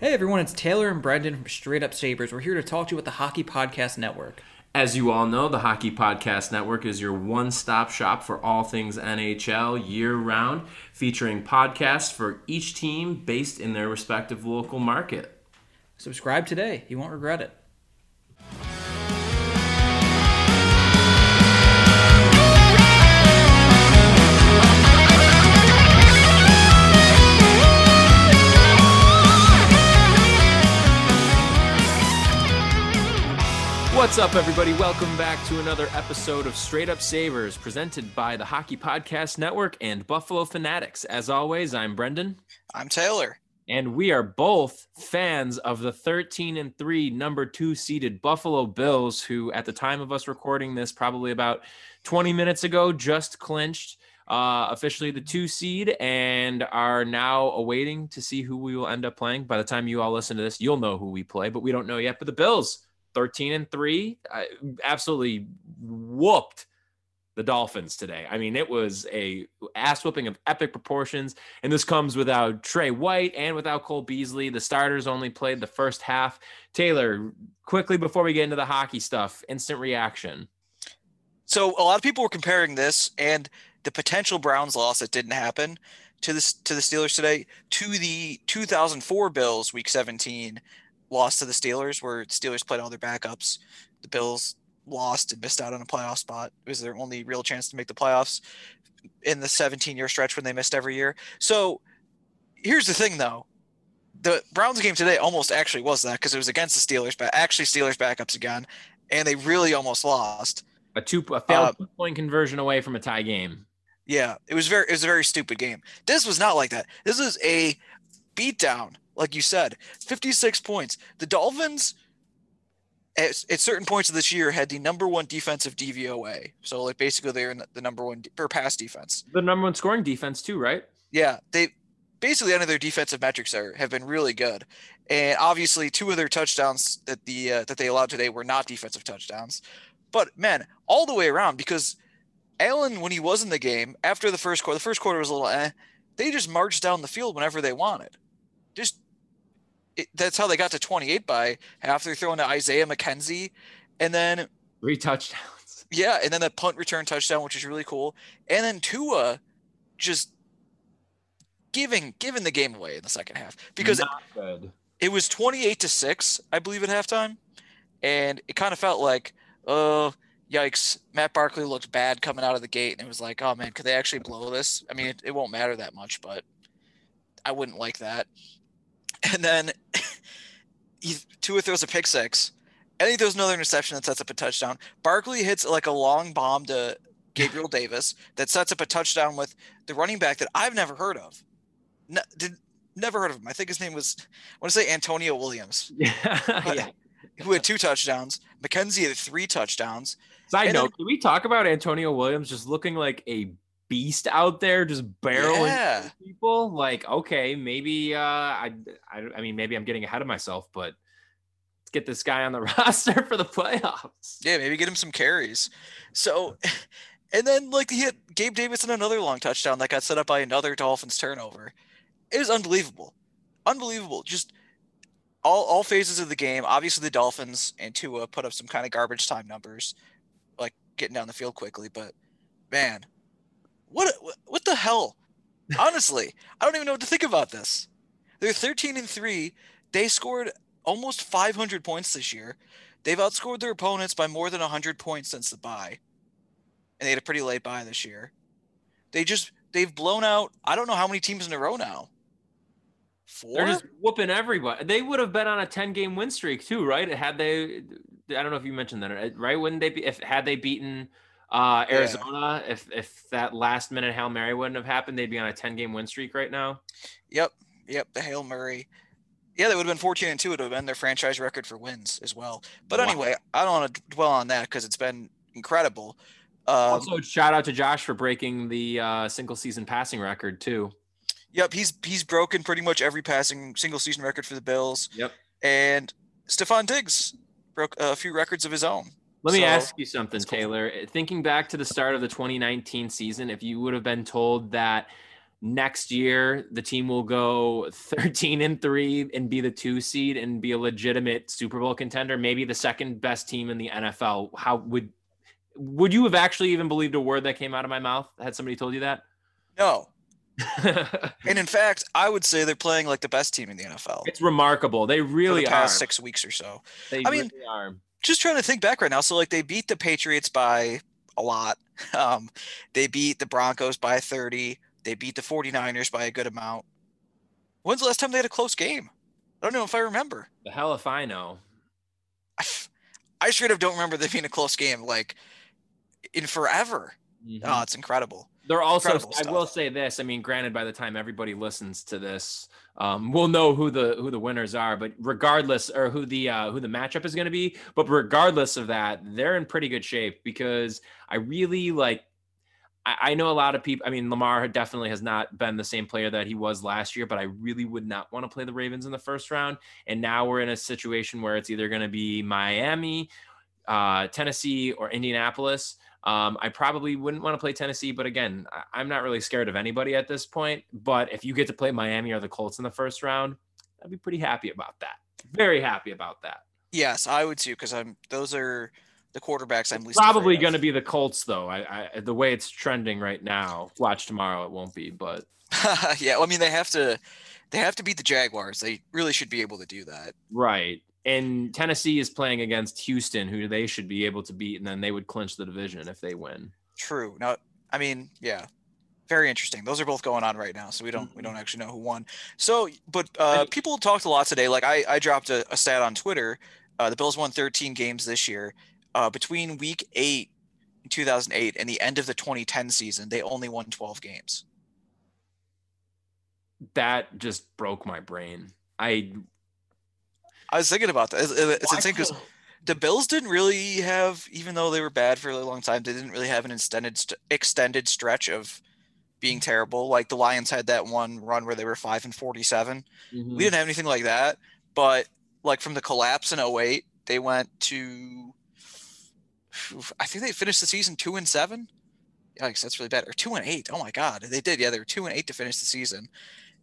Hey everyone, it's Taylor and Brendan from Straight Up Sabres. We're here to talk to you about the Hockey Podcast Network. As you all know, the Hockey Podcast Network is your one stop shop for all things NHL year round, featuring podcasts for each team based in their respective local market. Subscribe today, you won't regret it. What's up, everybody? Welcome back to another episode of Straight Up Sabres, presented by the Hockey Podcast Network and Buffalo Fanatics. As always, I'm Brendan. I'm Taylor. And we are both fans of the 13 and 3 number two seeded Buffalo Bills, who, at the time of us recording this, probably about 20 minutes ago, just clinched uh, officially the two seed and are now awaiting to see who we will end up playing. By the time you all listen to this, you'll know who we play, but we don't know yet. But the Bills 13 and 3 I absolutely whooped the dolphins today. I mean it was a ass whooping of epic proportions and this comes without trey white and without cole beasley. The starters only played the first half. Taylor quickly before we get into the hockey stuff instant reaction. So a lot of people were comparing this and the potential browns loss that didn't happen to this to the steelers today to the 2004 bills week 17 lost to the Steelers, where Steelers played all their backups. The Bills lost and missed out on a playoff spot. It was their only real chance to make the playoffs in the 17 year stretch when they missed every year. So here's the thing, though. The Browns game today almost actually was that because it was against the Steelers, but actually Steelers backups again, and they really almost lost. A two a failed uh, point conversion away from a tie game. Yeah, it was very it was a very stupid game. This was not like that. This was a beatdown like you said, 56 points. The Dolphins at, at, certain points of this year had the number one defensive DVOA. So like basically they're in the number one or pass defense. The number one scoring defense too, right? Yeah, they basically any of their defensive metrics are have been really good. And obviously two of their touchdowns that the uh, that they allowed today were not defensive touchdowns. But man, all the way around because Allen when he was in the game after the first quarter, the first quarter was a little eh, they just marched down the field whenever they wanted. Just it, that's how they got to 28 by half. They're throwing to Isaiah McKenzie, and then three touchdowns. Yeah, and then the punt return touchdown, which is really cool, and then Tua just giving giving the game away in the second half because it, it was 28 to six, I believe, at halftime, and it kind of felt like, oh, yikes, Matt Barkley looked bad coming out of the gate, and it was like, oh man, could they actually blow this? I mean, it, it won't matter that much, but I wouldn't like that and then he Tua throws a pick six, and he throws another interception that sets up a touchdown. Barkley hits like a long bomb to Gabriel Davis that sets up a touchdown with the running back that I've never heard of. Did never heard of him. I think his name was I want to say Antonio Williams. Yeah, yeah. Who had two touchdowns. McKenzie had three touchdowns. Side and note, then, can we talk about Antonio Williams just looking like a beast out there just barreling yeah. people like okay maybe uh I, I i mean maybe i'm getting ahead of myself but let's get this guy on the roster for the playoffs. Yeah maybe get him some carries. So and then like he hit gabe davidson another long touchdown that got set up by another dolphins turnover. It was unbelievable. Unbelievable. Just all all phases of the game. Obviously the dolphins and tua put up some kind of garbage time numbers like getting down the field quickly but man what what the hell? Honestly, I don't even know what to think about this. They're 13 and 3. They scored almost 500 points this year. They've outscored their opponents by more than 100 points since the bye. And they had a pretty late bye this year. They just they've blown out I don't know how many teams in a row now. Four? They're just whooping everybody. They would have been on a 10 game win streak too, right? Had they I don't know if you mentioned that, right? Wouldn't they be if had they beaten uh, Arizona, yeah. if if that last minute Hail Mary wouldn't have happened, they'd be on a 10 game win streak right now. Yep. Yep. The Hail Mary. Yeah, they would have been 14 and 2. It would have been their franchise record for wins as well. But wow. anyway, I don't want to dwell on that because it's been incredible. Um, also, shout out to Josh for breaking the uh, single season passing record, too. Yep. He's he's broken pretty much every passing single season record for the Bills. Yep. And Stefon Diggs broke a few records of his own. Let me so, ask you something, Taylor. Eh, thinking back to the start of the 2019 season, if you would have been told that next year the team will go 13 and 3 and be the 2 seed and be a legitimate Super Bowl contender, maybe the second best team in the NFL. How would would you have actually even believed a word that came out of my mouth had somebody told you that? No. and in fact, I would say they're playing like the best team in the NFL. It's remarkable. They really the past are. six weeks or so. They I mean, really are. Just trying to think back right now. So like they beat the Patriots by a lot. Um, they beat the Broncos by 30. They beat the 49ers by a good amount. When's the last time they had a close game? I don't know if I remember. The hell if I know. I, I straight up don't remember there being a close game like in forever. Mhm. Oh, it's incredible. They're also. I will say this. I mean, granted, by the time everybody listens to this, um, we'll know who the who the winners are. But regardless, or who the uh, who the matchup is going to be. But regardless of that, they're in pretty good shape because I really like. I, I know a lot of people. I mean, Lamar definitely has not been the same player that he was last year. But I really would not want to play the Ravens in the first round. And now we're in a situation where it's either going to be Miami, uh, Tennessee, or Indianapolis. Um, I probably wouldn't want to play Tennessee, but again, I- I'm not really scared of anybody at this point. But if you get to play Miami or the Colts in the first round, I'd be pretty happy about that. Very happy about that. Yes, I would too because I'm. Those are the quarterbacks I'm least Probably going to be the Colts, though. I, I the way it's trending right now. Watch tomorrow; it won't be. But yeah, well, I mean they have to. They have to beat the Jaguars. They really should be able to do that. right, and Tennessee is playing against Houston, who they should be able to beat, and then they would clinch the division if they win. True. Now, I mean, yeah, very interesting. Those are both going on right now, so we don't we Mm-hmm. don't actually know who won. So, but uh, people talked a lot today. Like I I dropped a, a stat on Twitter. Uh, the Bills won 13 games this year. Uh, between Week Eight in 2008 and the end of the 2010 season, they only won 12 games. That just broke my brain. I I was thinking about that. It's, it's insane because the Bills didn't really have, even though they were bad for a really long time, they didn't really have an extended extended stretch of being terrible. Like the Lions had that one run where they were five and forty-seven. Mhm. We didn't have anything like that, but like from the collapse in 08, they went to, I think they finished the season two and seven. Yikes, that's really bad. Or two and eight. Oh my God, they did. Yeah, they were two and eight to finish the season,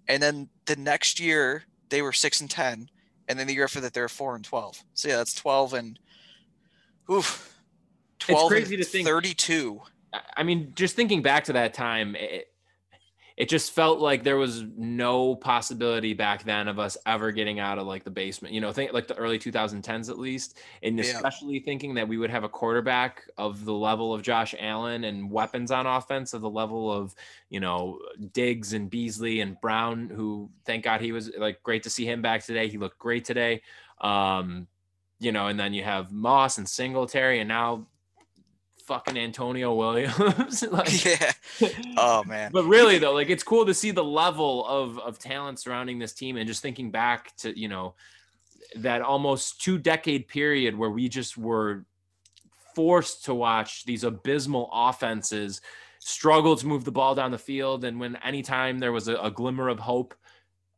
and then the next year they were six and ten, and then the year after that they're four and twelve. So yeah, that's twelve and, oof, twelve crazy and to think- thirty-two. I- I mean, just thinking back to that time, it, it just felt like there was no possibility back then of us ever getting out of like the basement. You know, think like the early 2010s at least, and Yeah. especially thinking that we would have a quarterback of the level of Josh Allen and weapons on offense of the level of you know Diggs and Beasley and Brown, who thank God he was like great to see him back today. He looked great today. Um, you know, and then you have Moss and Singletary, and now fucking Antonio Williams. like, yeah. Oh man. but really though, like it's cool to see the level of of talent surrounding this team, and just thinking back to you know that almost two decade period where we just were forced to watch these abysmal offenses struggle to move the ball down the field, and when anytime there was a, a glimmer of hope.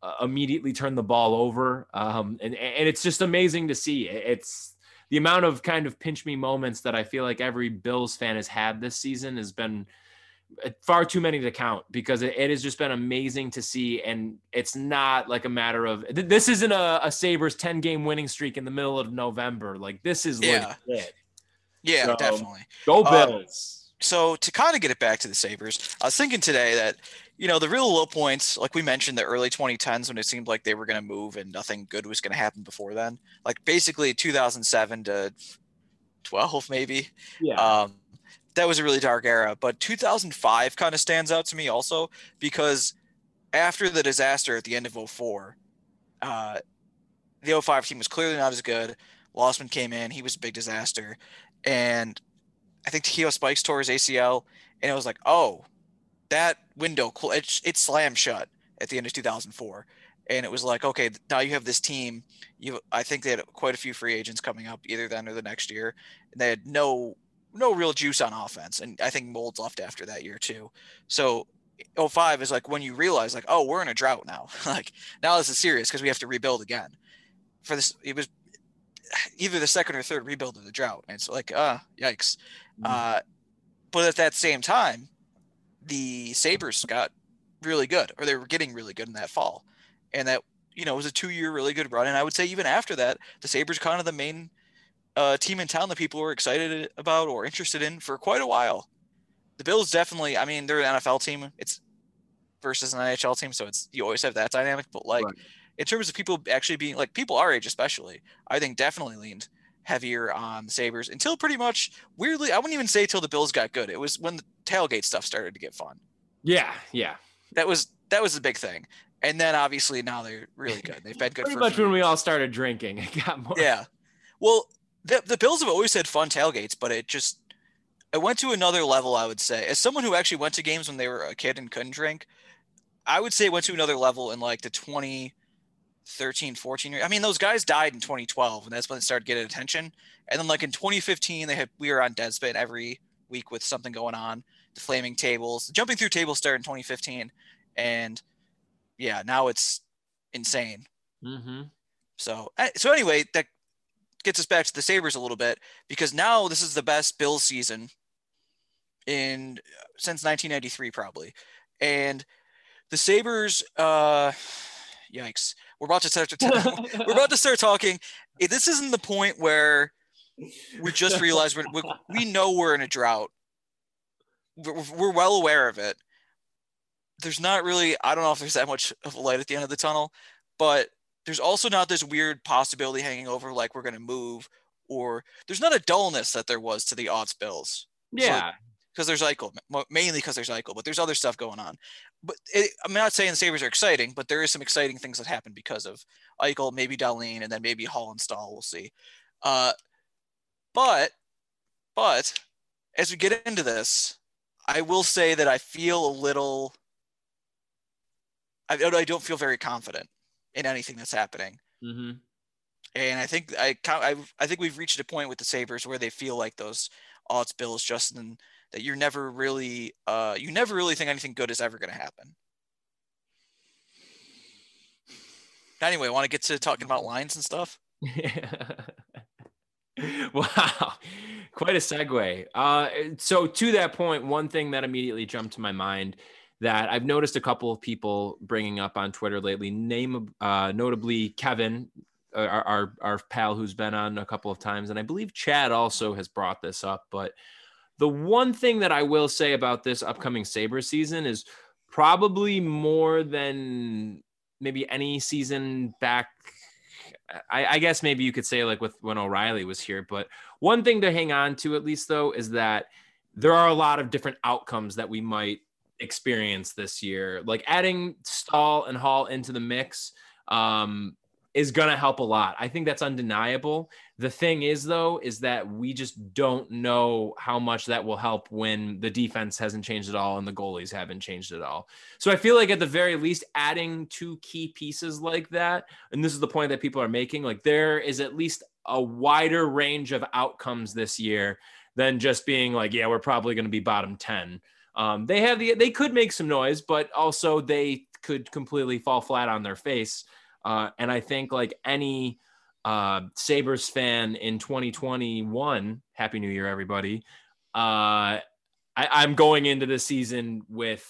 Uh, immediately turn the ball over, um, and and it's just amazing to see. It's the amount of kind of pinch me moments that I feel like every Bills fan has had this season has been uh, far too many to count because it, it has just been amazing to see. And it's not like a matter of th- this isn't a, a Sabres 10 game winning streak in the middle of November. Like this is Yeah. legit. Yeah, So- definitely. Go Uh, Bills. so to kind of get it back to the Sabres, I was thinking today that, you know, the real low points, like we mentioned, the early 2010s when it seemed like they were going to move and nothing good was going to happen before then. Like basically 2007 to 12, maybe. yeah. Um, that was a really dark era. But 2005 kind of stands out to me also because after the disaster at the end of 04, uh, the 05 team was clearly not as good. Losman came in, he was a big disaster. And I think Takeo Spikes tore his ACL, and it was like, oh, that window, it, it slammed shut at the end of 2004. And it was like, okay, now you have this team. You, I think they had quite a few free agents coming up, either then or the next year. And they had no, no real juice on offense. And I think Moulds left after that year too. So 05 is like when you realize, like, oh, we're in a drought now. like now this is serious because we have to rebuild again. For this, it was either the second or third rebuild of the drought. And it's like, uh, yikes. Mhm. Uh, but at that same time, the Sabres got really good, or they were getting really good in that fall, and that you know was a two-year really good run. And I would say even after that, the Sabres kind of the main uh, team in town that people were excited about or interested in for quite a while. The Bills definitely, I mean, they're an NFL team. It's versus an NHL team, so it's you always have that dynamic. But like right. in terms of people actually being like people our age, especially, I think definitely leaned heavier on the Sabres until pretty much weirdly, I wouldn't even say till the Bills got good. It was when the tailgate stuff started to get fun. Yeah, yeah. That was that was the big thing. And then obviously now they're really good. They've been good pretty much when we all started drinking. It got more. Yeah. Well, the the Bills have always had fun tailgates, but it just it went to another level, I would say. As someone who actually went to games when they were a kid and couldn't drink, I would say it went to another level in like the 20 13, 14 I mean, those guys died in 2012, and that's when they started getting attention. And then, like in 2015, they had we were on Deadspin every week with something going on. The flaming tables, jumping through tables started in 2015, and yeah, now it's insane. Mm-hmm. So, eh, so anyway, that gets us back to the Sabres a little bit because now this is the best Bills season in since 1993 probably, and the Sabres. Uh, yikes we're about to start. To, we're about to start talking. This isn't the point where we just realized we're, we, we know we're in a drought. We're, we're well aware of it. There's not really. I don't know if there's that much of a light at the end of the tunnel, but there's also not this weird possibility hanging over, like we're going to move, or there's not a dullness that there was to the odds bills. Yeah. So because there's Eichel, mainly because there's Eichel, but there's other stuff going on. But it, I'm not saying the Sabres are exciting, but there is some exciting things that happen because of Eichel, maybe Dahlin, and then maybe Hall and Staal. We'll see. Uh, but, but as we get into this, I will say that I feel a little. I, I don't feel very confident in anything that's happening. Mm-hmm. And I think I, I I think we've reached a point with the Sabres where they feel like those odds bills, Justin that you're never really uh, you never really think anything good is ever going to happen. Anyway, want to get to talking about lines and stuff? wow, quite a segue. Uh, so to that point, one thing that immediately jumped to my mind that I've noticed a couple of people bringing up on Twitter lately, name uh, notably Kevin, our, our, our pal who's been on a couple of times, and I believe Chad also has brought this up, but the one thing that I will say about this upcoming Sabre season is probably more than maybe any season back. I, I, guess maybe you could say like with when O'Reilly was here, but one thing to hang on to at least though is that there are a lot of different outcomes that we might experience this year. Like adding Staal and Hall into the mix um, is going to help a lot. I think that's undeniable. The thing is, though, is that we just don't know how much that will help when the defense hasn't changed at all and the goalies haven't changed at all. So I feel like at the very least, adding two key pieces like that, and this is the point that people are making, like there is at least a wider range of outcomes this year than just being like, yeah, we're probably going to be bottom 10. Um, they have the, they could make some noise, but also they could completely fall flat on their face uh, and I think like any uh, Sabres fan in 2021, Happy New Year, everybody. Uh, I, am going into the season with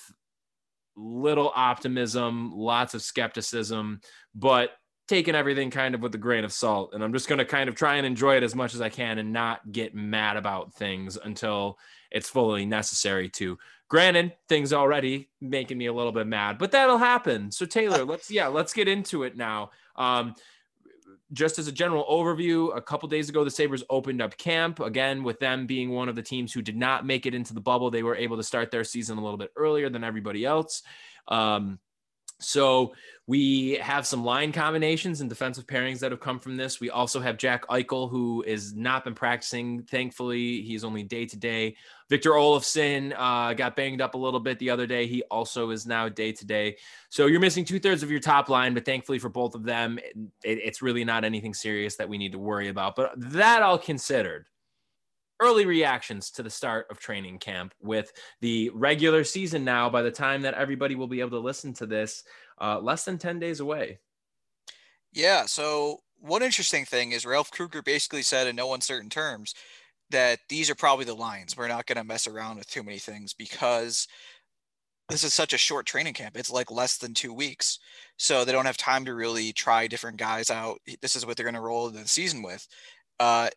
little optimism, lots of skepticism, but taking everything kind of with a grain of salt. And I'm just going to kind of try and enjoy it as much as I can and not get mad about things until it's fully necessary to. Granted, things already making me a little bit mad, but that'll happen. So Taylor, let's yeah, let's get into it now. Um, just as a general overview, a couple days ago, the Sabres opened up camp again with them being one of the teams who did not make it into the bubble. They were able to start their season a little bit earlier than everybody else. Um, so we have some line combinations and defensive pairings that have come from this. We also have Jack Eichel, who has not been practicing. Thankfully, he's only day to day. Victor Olofsson uh, got banged up a little bit the other day. He also is now day to day. So you're missing two thirds of your top line, but thankfully for both of them, it, it's really not anything serious that we need to worry about. But that all considered, early reactions to the start of training camp with the regular season now by the time that everybody will be able to listen to this uh, less than 10 days away yeah so one interesting thing is ralph krueger basically said in no uncertain terms that these are probably the lines we're not going to mess around with too many things because this is such a short training camp. It's like less than two weeks. So they don't have time to really try different guys out. This is what they're going to roll the season with. Uh,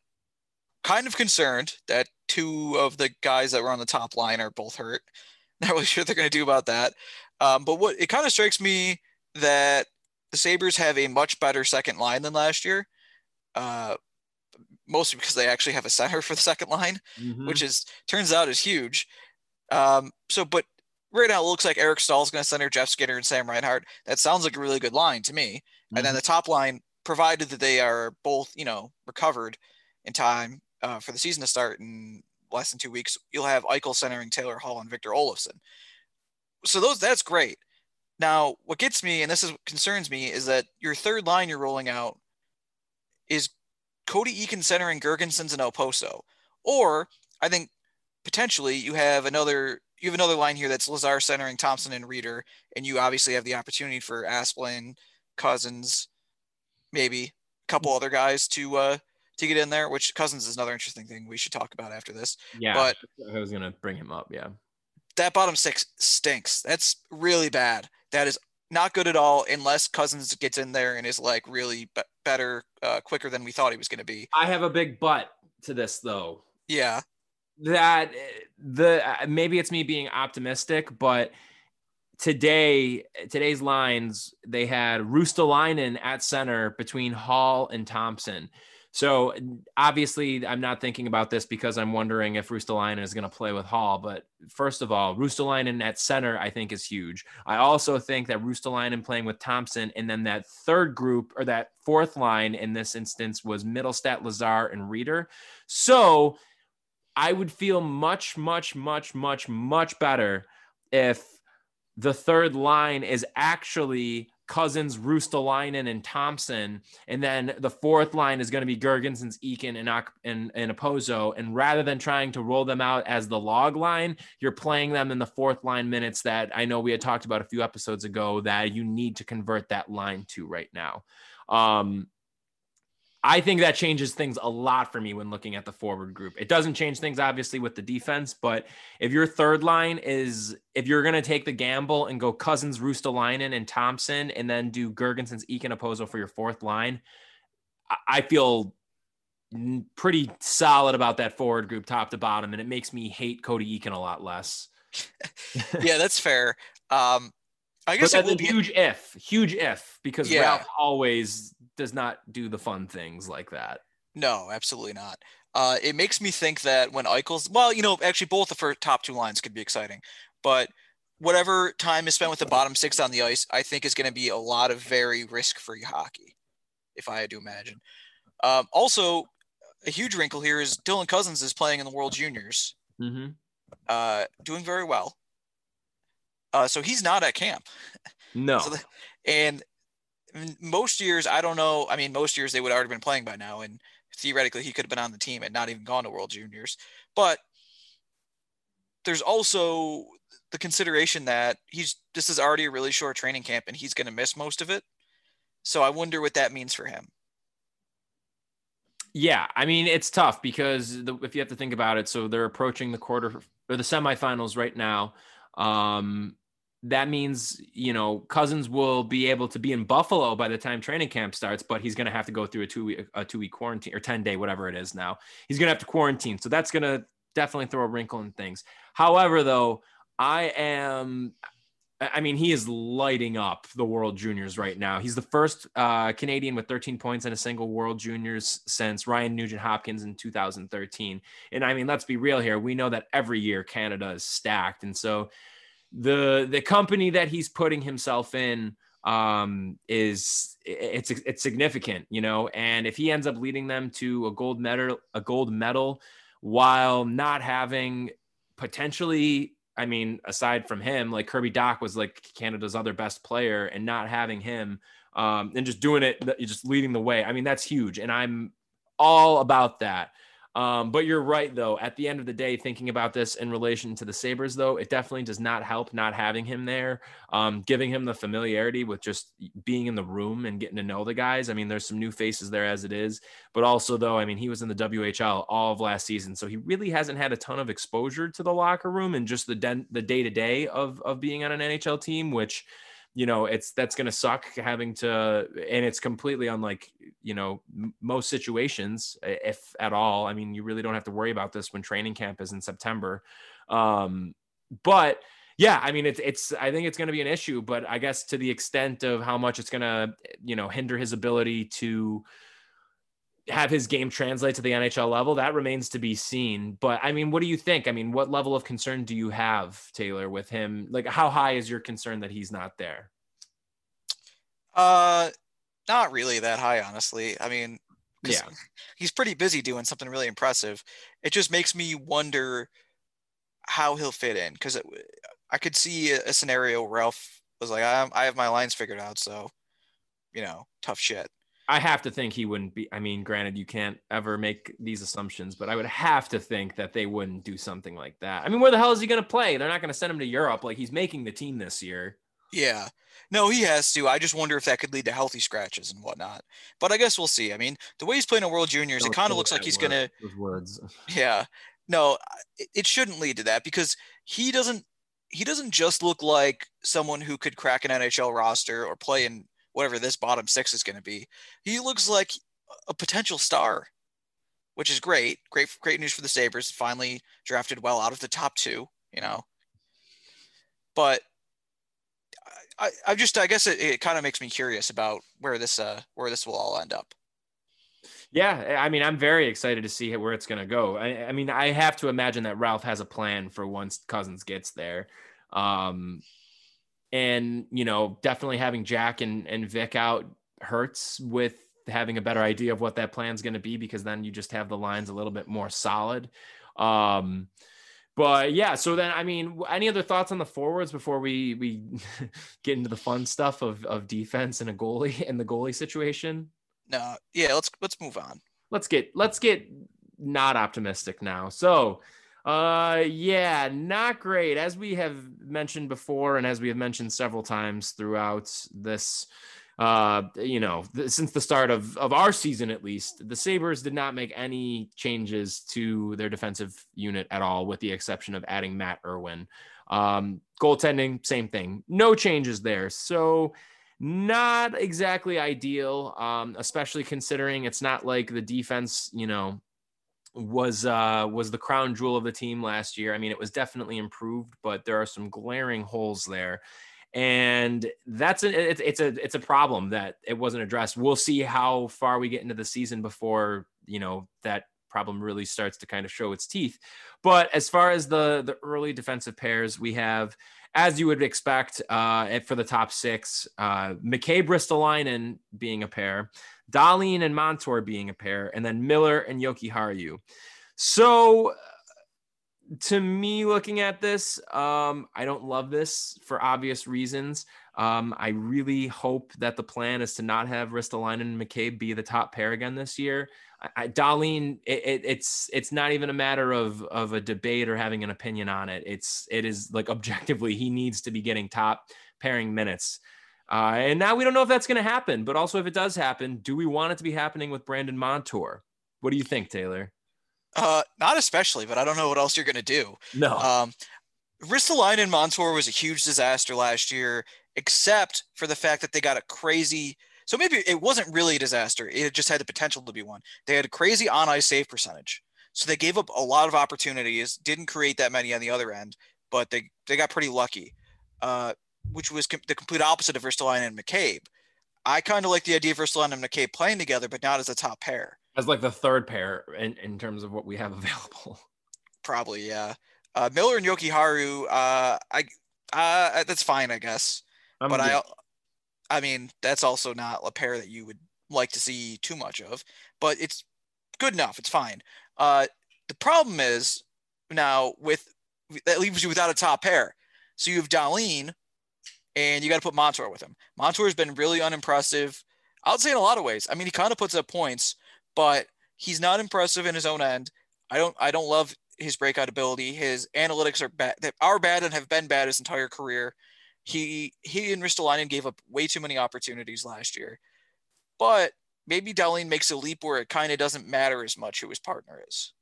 kind of concerned that two of the guys that were on the top line are both hurt. Not really sure what they're going to do about that. Um, but what it kind of strikes me that the Sabres have a much better second line than last year. Uh, mostly because they actually have a center for the second line, mm-hmm. which is turns out is huge. Um, so, but right now it looks like Eric Staal's going to center Jeff Skinner and Sam Reinhart. That sounds like a really good line to me. Mm-hmm. And then mm-hmm. the top line, provided that they are both, you know, recovered in time uh, for the season to start in less than two weeks, you'll have Eichel centering Taylor Hall and Victor Olofsson. So those that's great. Now, what gets me, and this is what concerns me, is that your third line you're rolling out is Cody Eakin centering Girgensons and Okposo. Or I think potentially you have another you have another line here that's Lazar centering Thompson and Rieder, and you obviously have the opportunity for Asplin, Cozens, maybe a couple other guys to uh to get in there, which Cozens is another interesting thing we should talk about after this. Yeah, but I was gonna bring him up. Yeah, that bottom six stinks. That's really bad. That is not good at all unless Cozens gets in there and is like really b- better, uh, quicker than we thought he was going to be. I have a big but to this though. Yeah, that the uh, maybe it's me being optimistic, but today today's lines they had Ruotsalainen at center between Hall and Thompson. So obviously, I'm not thinking about this because I'm wondering if Ruotsalainen is going to play with Hall. But first of all, Ruotsalainen at center, I think, is huge. I also think that Ruotsalainen playing with Thompson, and then that third group or that fourth line in this instance was Mittelstadt, Lazar, and Rieder. So I would feel much, much, much, much, much better if the third line is actually Cozens, Ruotsalainen, and Thompson. And then the fourth line is going to be Girgensons, Eakin, and, and, and Okposo. And rather than trying to roll them out as the log line, you're playing them in the fourth line minutes that I know we had talked about a few episodes ago that you need to convert that line to right now. Um, I think that changes things a lot for me when looking at the forward group. It doesn't change things obviously with the defense, but if your third line is if you're going to take the gamble and go Cozens, Ruotsalainen, and Thompson, and then do Girgensons, Eakin, Okposo for your fourth line, I feel pretty solid about that forward group, top to bottom, and it makes me hate Cody Eakin a lot less. yeah, that's fair. Um, I guess but that's a huge if, huge if, because yeah. Ralph always does not do the fun things like that. No, absolutely not. Uh, it makes me think that when Eichel's, well, you know, actually both the first top two lines could be exciting, but whatever time is spent with the bottom six on the ice, I think is going to be a lot of very risk-free hockey, if I had to imagine. Um, also, a huge wrinkle here is Dylan Cozens is playing in the World Juniors, mm-hmm. uh, doing very well. Uh, so he's not at camp. No. so the, and most years, I don't know. I mean, most years they would have already been playing by now, and theoretically he could have been on the team and not even gone to World Juniors. But there's also the consideration that he's this is already a really short training camp and he's going to miss most of it. So I wonder what that means for him. Yeah, I mean it's tough because the, if you have to think about it, so they're approaching the quarter or the semifinals right now. Um, that means you know Cozens will be able to be in Buffalo by the time training camp starts, but he's going to have to go through a two week a two week quarantine or ten day whatever it is now. He's going to have to quarantine, so that's going to definitely throw a wrinkle in things. However, though, I am. I mean, he is lighting up the World Juniors right now. He's the first uh, Canadian with 13 points in a single World Juniors since Ryan Nugent Hopkins in 2013. And I mean, let's be real here. We know that every year Canada is stacked, and so the the company that he's putting himself in um, is it's it's significant, you know. And if he ends up leading them to a gold medal, a gold medal, while not having potentially, I mean, aside from him, like Kirby Dach was like Canada's other best player, and not having him um, and just doing it, just leading the way. I mean, that's huge, and I'm all about that. Um, but you're right, though. At the end of the day, thinking about this in relation to the Sabres, though, it definitely does not help not having him there, um, giving him the familiarity with just being in the room and getting to know the guys. I mean, there's some new faces there as it is, but also, though, I mean, he was in the WHL all of last season, so he really hasn't had a ton of exposure to the locker room and just the the day to day of of being on an NHL team, which you know it's that's going to suck having to and it's completely unlike you know m- most situations if at all. I mean you really don't have to worry about this when training camp is in september. Um but yeah i mean it's it's i think it's going to be an issue but i guess to the extent of how much it's going to you know hinder his ability to have his game translate to the NHL level, that remains to be seen. But I mean, what do you think? I mean, what level of concern do you have, Taylor, with him? Like, how high is your concern that he's not there? Uh, not really that high, honestly. I mean, yeah, he's pretty busy doing something really impressive. It just makes me wonder how he'll fit in because I could see a, a scenario where Ralph was like, I, I have my lines figured out, so you know, tough shit. I have to think he wouldn't be. I mean, granted, you can't ever make these assumptions, but I would have to think that they wouldn't do something like that. I mean, where the hell is he going to play? They're not going to send him to Europe. Like he's making the team this year. Yeah. No, he has to. I just wonder if that could lead to healthy scratches and whatnot. But I guess we'll see. I mean, the way he's playing in World Juniors, Don't it kind of looks like he's word- gonna. Words. Yeah. No, it, it shouldn't lead to that because he doesn't. He doesn't just look like someone who could crack an NHL roster or play in whatever this bottom six is going to be. He looks like a potential star, which is great. Great, great news for the Sabres. Finally drafted well out of the top two. You know, but I, I just I guess it, it kind of makes me curious about where this uh where this will all end up. Yeah, I mean, I'm very excited to see where it's going to go. I, I, mean, I have to imagine that Ralph has a plan for once Cozens gets there. Um, and, you know, definitely having Jack and, and Vic out hurts with having a better idea of what that plan is going to be because then you just have the lines a little bit more solid. Um, but yeah, so then I mean, any other thoughts on the forwards before we we get into the fun stuff of of defense and a goalie and the goalie situation? No, yeah, let's let's move on. let's get let's get not optimistic now. So, uh yeah, not great as we have mentioned before and as we have mentioned several times throughout this uh you know, th- since the start of of our season at least, the Sabres did not make any changes to their defensive unit at all with the exception of adding Matt Irwin. Um goaltending same thing. No changes there. So, not exactly ideal, um, especially considering it's not like the defense, you know, was uh, was the crown jewel of the team last year. I mean, it was definitely improved, but there are some glaring holes there, and that's a, it's it's a it's a problem that it wasn't addressed. We'll see how far we get into the season before you know that problem really starts to kind of show its teeth. But as far as the the early defensive pairs, we have as you would expect uh, for the top six, uh, McCabe Ristolainen being a pair, Dahlin and Montour being a pair, and then Miller and Jokiharju. So, to me, looking at this, um, I don't love this for obvious reasons. Um, I really hope that the plan is to not have Ristolainen and McCabe be the top pair again this year. I, I, Dahlin, it, it, it's it's not even a matter of of a debate or having an opinion on it. It's it is like objectively he needs to be getting top pairing minutes. Uh, and now we don't know if that's going to happen, but also if it does happen, do we want it to be happening with Brandon Montour? What do you think, Taylor? Uh, not especially, but I don't know what else you're gonna do. No. Um, Ristolainen and Montour was a huge disaster last year, except for the fact that they got a crazy. So maybe it wasn't really a disaster. It just had the potential to be one. They had a crazy on ice save percentage. So they gave up a lot of opportunities, didn't create that many on the other end, but they, they got pretty lucky, uh, which was com- the complete opposite of Ristolainen and McCabe. I kind of like the idea of Ristolainen and McCabe playing together, but not as a top pair. As like the third pair in, in terms of what we have available. Probably, yeah. Uh, Miller and Jokiharju, uh, I, uh, that's fine, I guess. I'm but good. I, I mean, that's also not a pair that you would like to see too much of. But it's good enough. It's fine. Uh, the problem is now with that leaves you without a top pair. So you have Dahlin, and you got to put Montour with him. Montour has been really unimpressive. I would say in a lot of ways. I mean, he kind of puts up points, but he's not impressive in his own end. I don't I don't love his breakout ability. His analytics are bad. They are bad and have been bad his entire career. He he and Ristolainen gave up way too many opportunities last year. But maybe Dahlin makes a leap where it kind of doesn't matter as much who his partner is.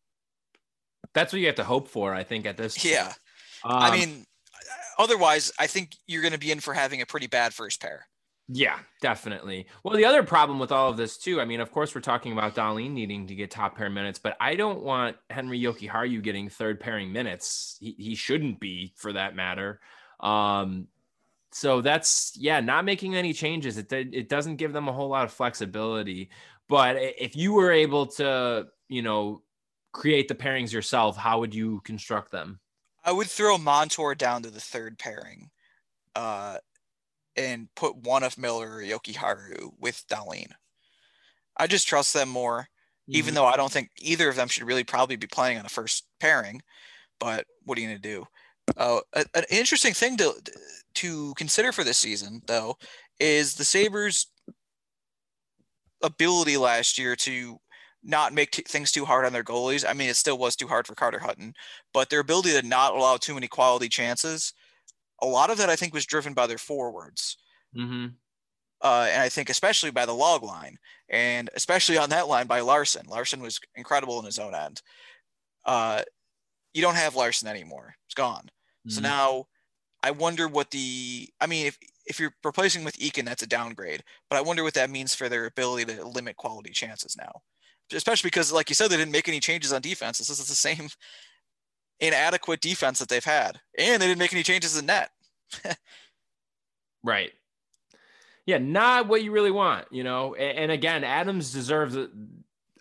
That's what you have to hope for, I think, at this. Point. Yeah. Um, I mean, otherwise, I think you're going to be in for having a pretty bad first pair. Yeah, definitely. Well, the other problem with all of this too, I mean, of course, we're talking about Dahlin needing to get top pair minutes, but I don't want Henri Jokiharju getting third pairing minutes. He, he shouldn't be, for that matter. Um, so that's yeah, not making any changes. It it doesn't give them a whole lot of flexibility. But if you were able to, you know, create the pairings yourself, how would you construct them? I would throw Montour down to the third pairing. Uh, and put one of Miller or Jokiharju with Dahlin. I just trust them more, mm-hmm. even though I don't think either of them should really probably be playing on a first pairing. But what are you going to do? Uh, an interesting thing to to consider for this season, though, is the Sabers' ability last year to not make t- things too hard on their goalies. I mean, it still was too hard for Carter Hutton, but their ability to not allow too many quality chances a lot of that I think was driven by their forwards. Mm-hmm. Uh, and I think especially by the log line, and especially on that line by Larsson. Larsson was incredible in his own end. Uh, you don't have Larsson anymore; it's gone. Mm-hmm. So now, I wonder what the. I mean, if if you're replacing with Eakin, that's a downgrade. But I wonder what that means for their ability to limit quality chances now, especially because, like you said, they didn't make any changes on defense. This is the same inadequate defense that they've had, and they didn't make any changes in net. right. Yeah, not what you really want, you know. And, and again, Adams deserves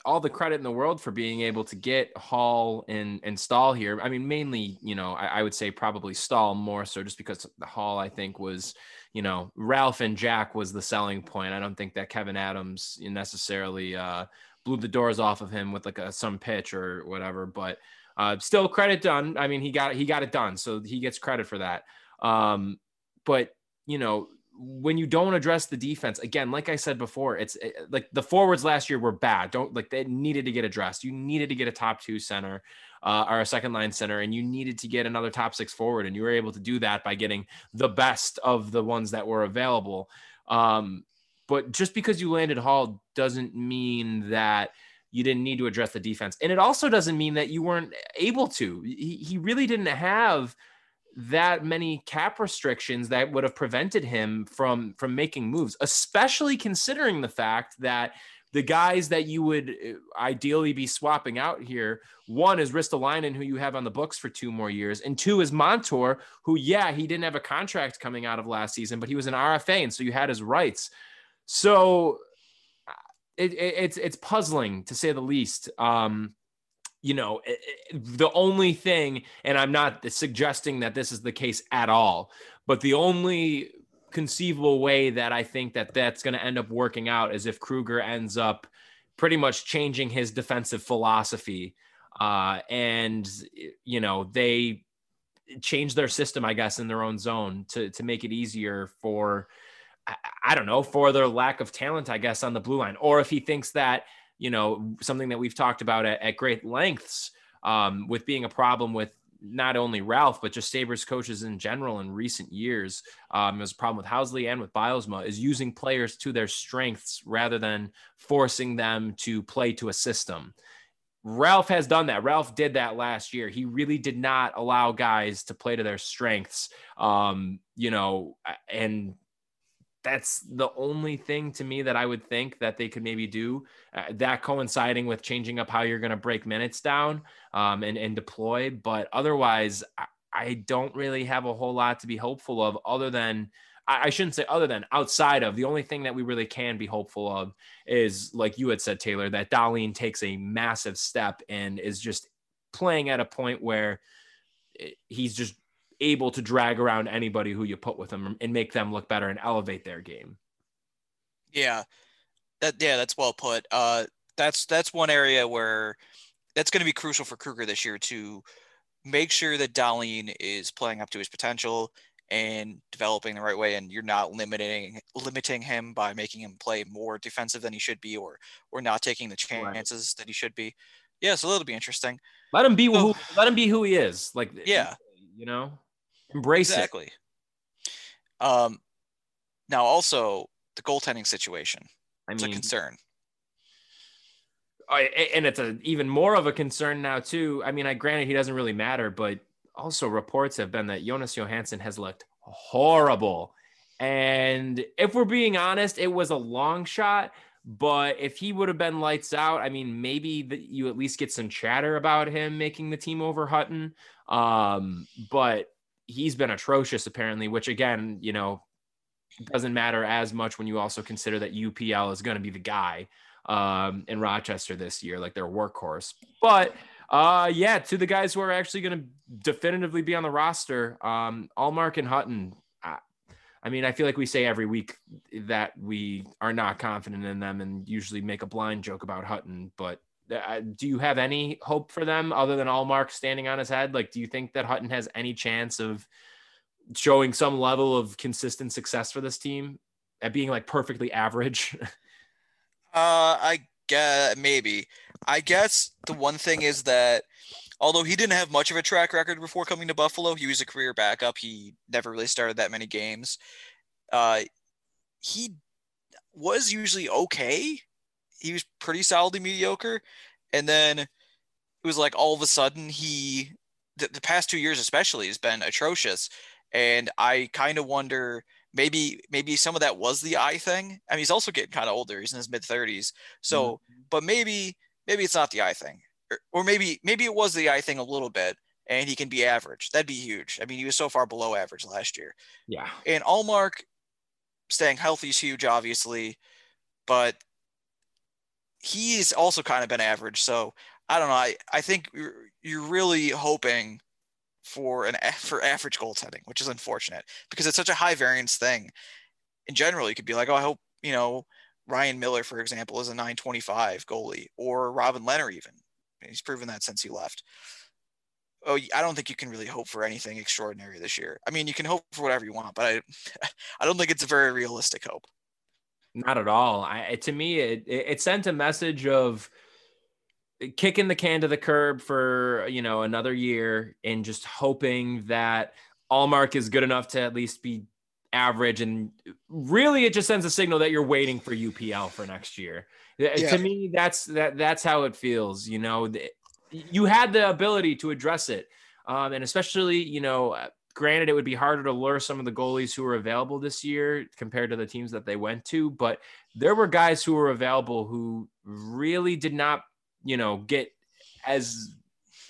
all the credit in the world for being able to get Hall and Staal here. I mean, mainly, you know, I, I, would say probably Staal more so, just because the Hall I think was, you know, Ralph and Jack was the selling point. I don't think that Kevyn Adams necessarily uh, blew the doors off of him with like a some pitch or whatever, but uh, still credit done. I mean, he got he got it done, so he gets credit for that. Um, but you know, when you don't address the defense, again, like I said before, it's it, eh, like the forwards last year were bad. Don't like they needed to get addressed. You needed to get a top two center uh, or a second line center, and you needed to get another top six forward, and you were able to do that by getting the best of the ones that were available. Um, but just because you landed Hall doesn't mean that you didn't need to address the defense. And it also doesn't mean that you weren't able to. He, he really didn't have that many cap restrictions that would have prevented him from from making moves, especially considering the fact that the guys that you would uh, ideally be swapping out here, one is Ristolainen, who you have on the books for two more years, and two is Montour, who yeah, he didn't have a contract coming out of last season, but he was an RFA, and so you had his rights. So it, it, it's it's puzzling to say the least. Um, you know, it, the only thing, and I'm not suggesting that this is the case at all, but the only conceivable way that I think that that's going to end up working out is if Krueger ends up pretty much changing his defensive philosophy, uh, and you know they change their system, I guess, in their own zone to to make it easier for I, don't know, for their lack of talent, I guess, on the blue line. Or if he thinks that, you know, something that we've talked about at, at great lengths um, with being a problem with not only Ralph, but just Sabres coaches in general in recent years. Um, there's a problem with Housley and with Bylsma is using players to their strengths rather than forcing them to play to a system. Ralph has done that. Ralph did that last year. He really did not allow guys to play to their strengths. Um, you know, and that's the only thing to me that I would think that they could maybe do. Uh, that coinciding with changing up how you're going to break minutes down um, and, and deploy. But otherwise, I, I, don't really have a whole lot to be hopeful of other than. I, shouldn't say other than outside of the only thing that we really can be hopeful of is like you had said, Taylor, that Dahlin takes a massive step and is just playing at a point where eh, he's just able to drag around anybody who you put with them and make them look better and elevate their game. Yeah. That yeah, that's well put. Uh that's that's one area where that's going to be crucial for Krueger this year to make sure that Dahlin is playing up to his potential and developing the right way and you're not limiting limiting him by making him play more defensive than he should be or or not taking the chances right. that he should be Yeah, so that'll be interesting. Let him be who let him be who he is. Like yeah, you know, embrace exactly. it. Um, now also the goaltending situation. I mean, it's a concern. I, And it's a even more of a concern now too. I mean, I granted he doesn't really matter, but also reports have been that Jonas Johansson has looked horrible. And if we're being honest, it was a long shot. But if he would have been lights out, I mean, maybe the, you at least get some chatter about him making the team over Hutton. Um, but he's been atrocious apparently, which again, you know, doesn't matter as much when you also consider that UPL is going to be the guy um, in Rochester this year, like their workhorse. But uh, yeah, to the guys who are actually going to definitively be on the roster, um, Ullmark and Hutton. I, I mean, I feel like we say every week that we are not confident in them and usually make a blind joke about Hutton. But do you have any hope for them other than Ullmark standing on his head? Like, do you think that Hutton has any chance of showing some level of consistent success for this team at being like perfectly average? uh, I guess maybe. I guess the one thing is that although he didn't have much of a track record before coming to Buffalo, he was a career backup. He never really started that many games. Uh, he was usually okay. He was pretty solidly mediocre. And then it was like all of a sudden he, the, the past two years especially, has been atrocious. And I kind of wonder maybe maybe some of that was the eye thing. I mean, he's also getting kind of older. He's in his mid 30s. So, mm-hmm. but maybe maybe it's not the eye thing, or, or maybe maybe it was the eye thing a little bit, and he can be average. That'd be huge. I mean, he was so far below average last year. Yeah. And Ullmark staying healthy is huge, obviously, but he's also kind of been average. So I don't know. I, I think you're, you're really hoping for an for average goaltending, which is unfortunate because it's such a high variance thing. In general, you could be like, oh, I hope you know Ryan Miller, for example, is a 925 goalie, or Robin Lehner even. He's proven that since he left. Oh, I don't think you can really hope for anything extraordinary this year. I mean, you can hope for whatever you want, but I, I don't think it's a very realistic hope. Not at all. I, to me, it, it sent a message of kicking the can to the curb for you know another year and just hoping that Ullmark is good enough to at least be average and really it just sends a signal that you're waiting for UPL for next year. Yeah. To me that's that that's how it feels, you know. You had the ability to address it. Um, and especially, you know, granted it would be harder to lure some of the goalies who were available this year compared to the teams that they went to, but there were guys who were available who really did not you know, get as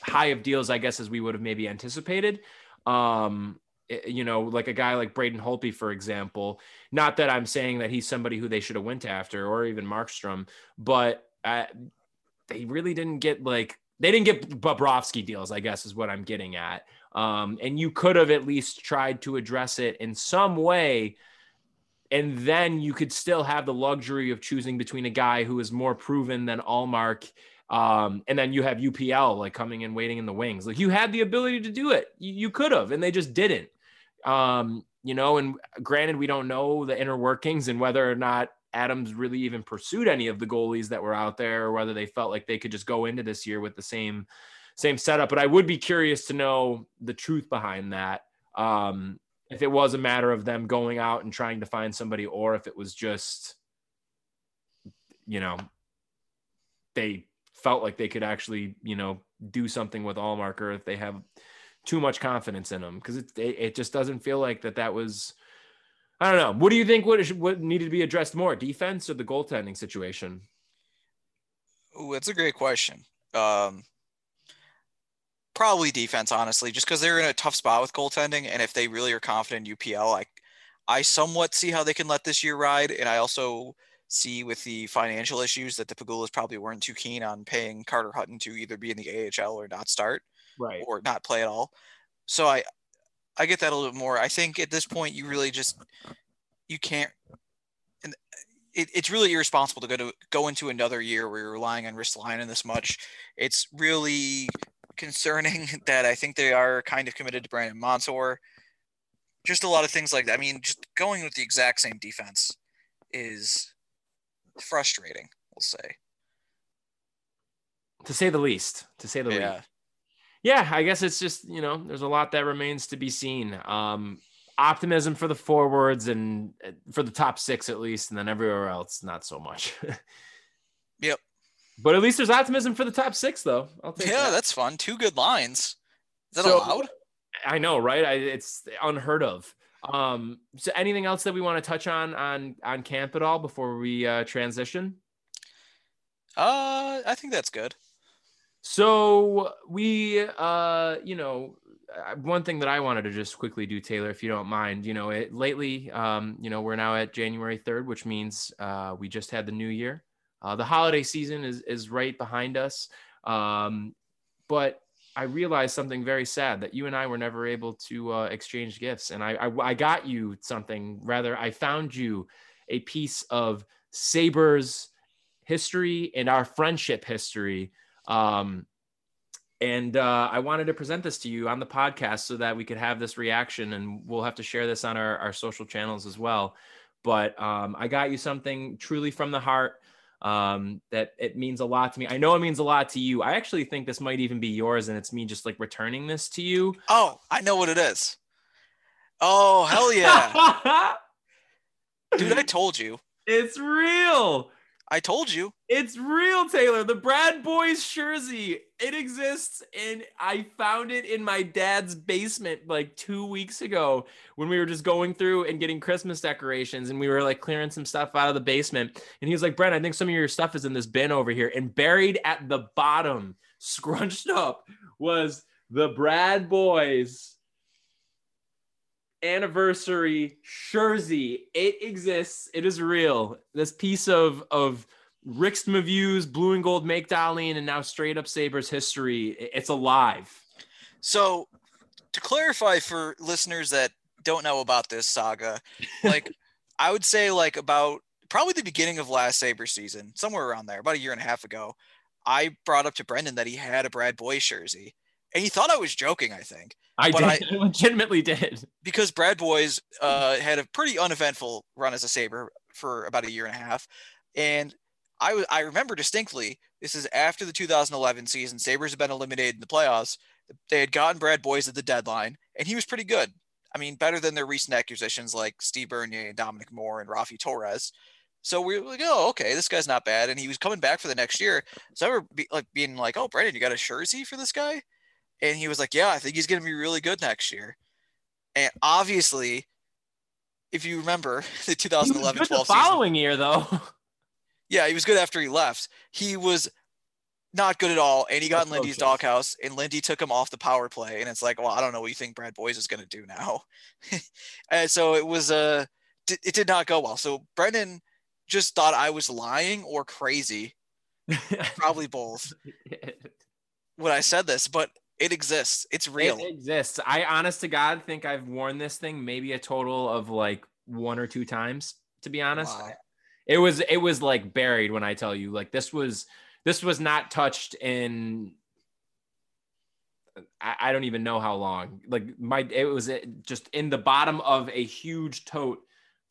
high of deals, I guess, as we would have maybe anticipated. Um, eh, you know, like a guy like Braden Holtby, for example. Not that I'm saying that he's somebody who they should have went after, or even Markstrom, but uh, they really didn't get like they didn't get Bobrovsky deals. I guess is what I'm getting at. Um, and you could have at least tried to address it in some way. And then you could still have the luxury of choosing between a guy who is more proven than Ullmark. um, and then you have UPL like coming and waiting in the wings. Like you had the ability to do it. You, you could have, and they just didn't. Um, you know, and granted, we don't know the inner workings and whether or not Adams really even pursued any of the goalies that were out there, or whether they felt like they could just go into this year with the same same setup. But I would be curious to know the truth behind that. Um, if it was a matter of them going out and trying to find somebody, or if it was just, you know, they felt like they could actually, you know, do something with Allmarker if they have too much confidence in him because it, it, it just doesn't feel like that that was. I don't know. What do you think? What what needed to be addressed more, defense or the goaltending situation? Oh, that's a great question. Um, probably defense, honestly, just because they're in a tough spot with goaltending, and if they really are confident in UPL, I I somewhat see how they can let this year ride, and I also see with the financial issues that the Pegulas probably weren't too keen on paying Carter Hutton to either be in the AHL or not start, right, or not play at all. So I, I get that a little bit more. I think at this point you really just you can't, and it, it's really irresponsible to go to go into another year where you're relying on Ristolainen this much. It's really concerning that I think they are kind of committed to Brandon Montour. Just a lot of things like that. I mean, just going with the exact same defense is frustrating, we'll say. to say the least. To say the Yeah. least. Yeah, I guess it's just you know there's a lot that remains to be seen. Um, optimism for the forwards and uh, for the top six at least, and then everywhere else not so much. Yep. But at least there's optimism for the top six, though. Yeah, that. that's fun. Two good lines. Is that So- allowed? I know, right? I, it's unheard of. Um, so anything else that we want to touch on on on camp at all before we uh, transition? Uh, I think that's good. So we, uh, you know, uh, one thing that I wanted to just quickly do, Taylor, if you don't mind, you know, it lately, um, you know, we're now at January third, which means uh, we just had the new year. Uh, the holiday season is is right behind us, um, but I realized something very sad that you and I were never able to uh, exchange gifts, and I, I I got you something. Rather, I found you a piece of Sabres history and our friendship history. Um, and uh, I wanted to present this to you on the podcast so that we could have this reaction, and we'll have to share this on our, our social channels as well. But um, I got you something truly from the heart um, that it means a lot to me. I know it means a lot to you. I actually think this might even be yours, and it's me just like returning this to you. Oh, I know what it is. Oh, hell yeah. Dude, I told you. it's real. I told you. It's real, Taylor. The Brad Boyes jersey. It exists, and I found it in my dad's basement like two weeks ago when we were just going through and getting Christmas decorations, and we were like clearing some stuff out of the basement. And he was like, "Brent, I think some of your stuff is in this bin over here." And buried at the bottom, scrunched up, was the Brad Boyes anniversary jersey. It exists. It is real. This piece of of Rick's Views, blue and gold make Darlene, and now straight up Sabres history. It's alive. So, to clarify for listeners that don't know about this saga, like I would say, like about probably the beginning of last Sabre season, somewhere around there, about a year and a half ago, I brought up to Brendan that he had a Brad Boyes jersey, and he thought I was joking. I think I But did. I, legitimately did. because Brad Boyes uh, had a pretty uneventful run as a Sabre for about a year and a half, and I was I remember distinctly. This is after the 2011 season. Sabres had been eliminated in the playoffs. They had gotten Brad Boyes at the deadline, and he was pretty good. I mean, better than their recent acquisitions like Steve Bernier and Dominic Moore and Raffi Torres. So we were like, oh, okay, this guy's not bad. And he was coming back for the next year. So I remember be, like being like, oh, Brandon, you got a jersey for this guy? And he was like, yeah, I think he's going to be really good next year. And obviously, if you remember the 2011 good 12 the season, following year, though. yeah, he was good after he left. He was not good at all, and he got in Lindy's Atrocious. doghouse, and Lindy took him off the power play, and it's like, well, I don't know what you think Brad Boyes is going to do now, and so it was uh, d- it did not go well. So Brendan just thought I was lying or crazy, probably both, when I said this, but it exists. It's real. It exists. I honest to God think I've worn this thing maybe a total of like one or two times, to be honest. Wow. It was it was like buried when I tell you. Like this was this was not touched in I, I don't even know how long. Like my it was just in the bottom of a huge tote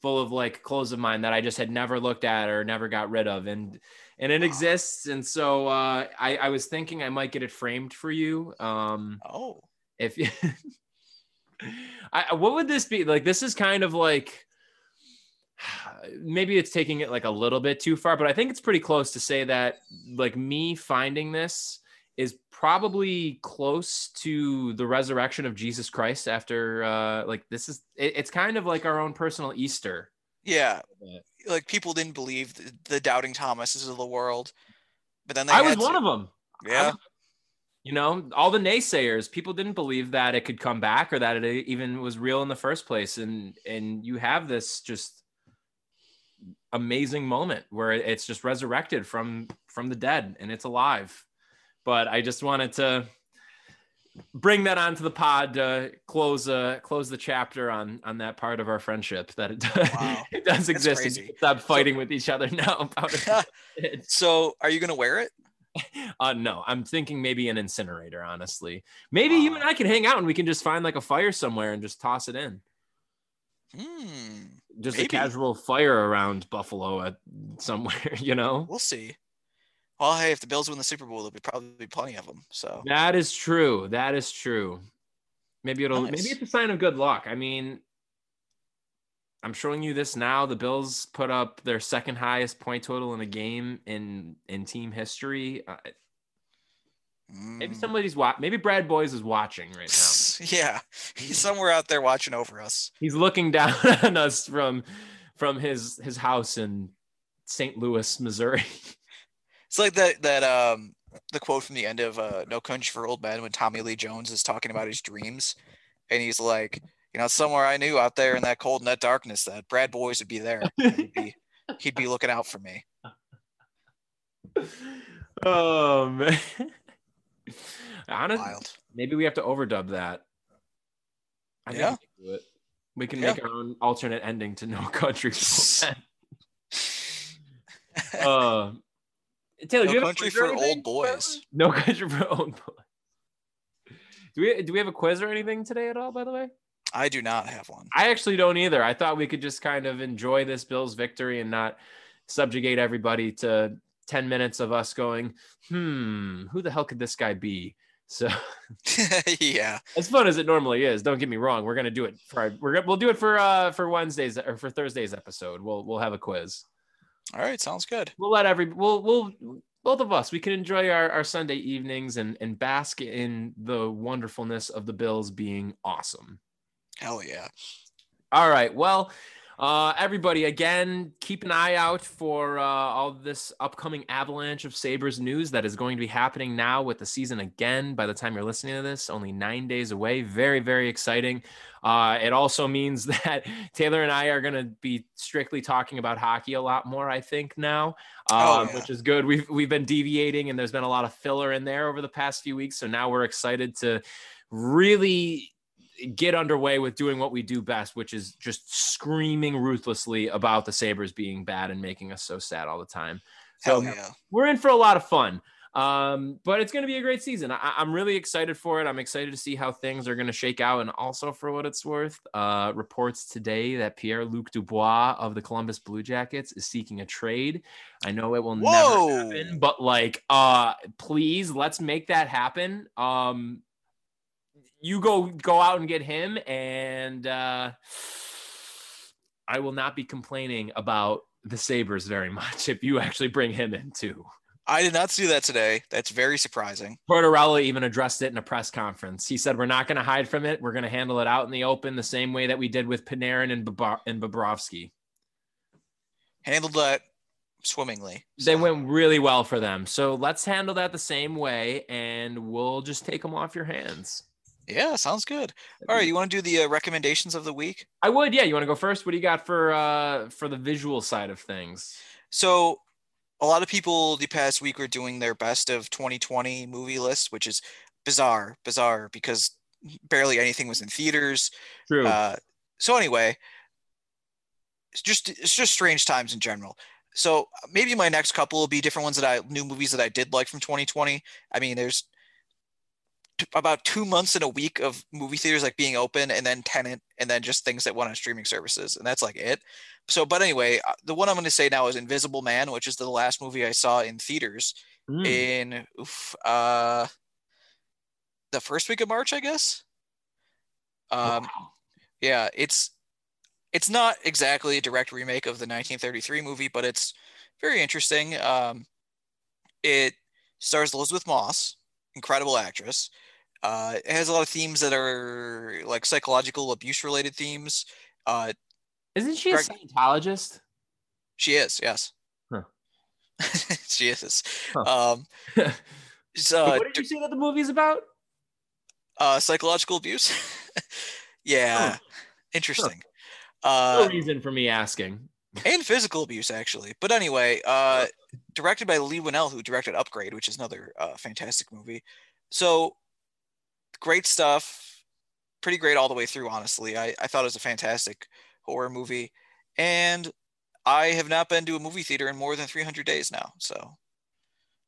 full of like clothes of mine that I just had never looked at or never got rid of. And and it Wow. exists. And so uh I, I was thinking I might get it framed for you. Um Oh, if you I, what would this be like this is kind of like maybe it's taking it like a little bit too far but i think it's pretty close to say that like me finding this is probably close to the resurrection of jesus christ after uh like this is it, it's kind of like our own personal easter. Yeah. Like people didn't believe the, the doubting Thomases of the world, but then they i was had one of them Yeah. you know all the naysayers people didn't believe that it could come back or that it even was real in the first place. And and you have this just amazing moment where it's just resurrected from from the dead and it's alive but i just wanted to bring that onto the pod to close uh close the chapter on on that part of our friendship that it does, Wow. it does exist and stop fighting with each other now about it So are you gonna wear it? uh, no, I'm thinking maybe an incinerator, honestly. Maybe you and I can hang out and we can just find like a fire somewhere and just toss it in. Hmm. Just Maybe. a casual fire around Buffalo at somewhere, you know? We'll see. Well, hey, if the Bills win the Super Bowl, there'll be probably plenty of them. So that is true. That is true. Maybe it'll nice. maybe it's a sign of good luck. I mean, I'm showing you this now. The Bills put up their second highest point total in a game in in team history. Uh, maybe mm. somebody's watching. Maybe Brad Boyes is watching right now. yeah, he's somewhere out there watching over us. He's looking down on us from from his his house in St. Louis, Missouri. It's like that that um the quote from the end of uh, No Country for Old Men when Tommy Lee Jones is talking about his dreams, and he's like, you know, somewhere I knew out there in that cold and that darkness that Brad Boyes would be there. He'd be, he'd be looking out for me. Oh man. Honestly, Wild. maybe we have to overdub that. I yeah. We can, we can yeah. make our own alternate ending to No Country for uh, Taylor, no country for old boys. No country for old boys. Do we do we have a quiz or anything today at all? By the way, I do not have one. I actually don't either. I thought we could just kind of enjoy this Bills victory and not subjugate everybody to 10 minutes of us going, hmm, who the hell could this guy be? So yeah, as fun as it normally is. Don't get me wrong. We're gonna do it for our, we're we'll do it for uh for Wednesdays or for Thursday's episode. We'll we'll have a quiz. All right, sounds good. We'll let every we'll we'll both of us we can enjoy our, our Sunday evenings and and bask in the wonderfulness of the Bills being awesome. Hell yeah. All right. Well, uh, everybody, again, keep an eye out for uh, all this upcoming avalanche of Sabres news that is going to be happening now with the season again. By the time you're listening to this, only nine days away. Very, very exciting. Uh, it also means that Taylor and I are going to be strictly talking about hockey a lot more, I think, now, oh, um, yeah. which is good. We've, we've been deviating and there's been a lot of filler in there over the past few weeks. So now we're excited to really get underway with doing what we do best, which is just screaming ruthlessly about the Sabres being bad and making us so sad all the time. So yeah. we're in for a lot of fun. Um, but it's going to be a great season. I, am really excited for it. I'm excited to see how things are going to shake out. And also, for what it's worth, uh, reports today that Pierre Luc Dubois of the Columbus Blue Jackets is seeking a trade. I know it will Whoa. never happen, but like, uh, please let's make that happen. Um, you go go out and get him, and uh, I will not be complaining about the Sabres very much if you actually bring him in too. I did not see that today. That's very surprising. Tortorella even addressed it in a press conference. He said, "We're not going to hide from it. We're going to handle it out in the open, the same way that we did with Panarin and Bob- and Bobrovsky." Handled that swimmingly. So. They went really well for them. So let's handle that the same way, and we'll just take them off your hands. Yeah, sounds good. All right, you want to do the uh, recommendations of the week? I would. Yeah, you want to go first? What do you got for uh for the visual side of things? So, a lot of people the past week were doing their best of 2020 movie list, which is bizarre, bizarre because barely anything was in theaters. True. Uh, so anyway, it's just it's just strange times in general. So maybe my next couple will be different ones that I new movies that I did like from 2020. I mean, there's about two months and a week of movie theaters like being open and then tenet and then just things that went on streaming services and that's like it so but anyway uh, the one i'm going to say now is invisible man which is the last movie i saw in theaters mm. in oof, uh the first week of march i guess um wow. yeah it's it's not exactly a direct remake of the 1933 movie but it's very interesting um it stars elizabeth moss incredible actress uh, it has a lot of themes that are like psychological abuse related themes. Uh, Isn't she Greg- a Scientologist? She is, yes. Huh. she is. Huh. Um, so, what did you say that the movie is about? Uh, psychological abuse. yeah, huh. interesting. Uh, no reason for me asking. and physical abuse, actually. But anyway, uh, directed by Leigh Whannell, who directed Upgrade, which is another uh, fantastic movie. So great stuff. Pretty great all the way through, honestly. I, I thought it was a fantastic horror movie. And I have not been to a movie theater in more than 300 days now. So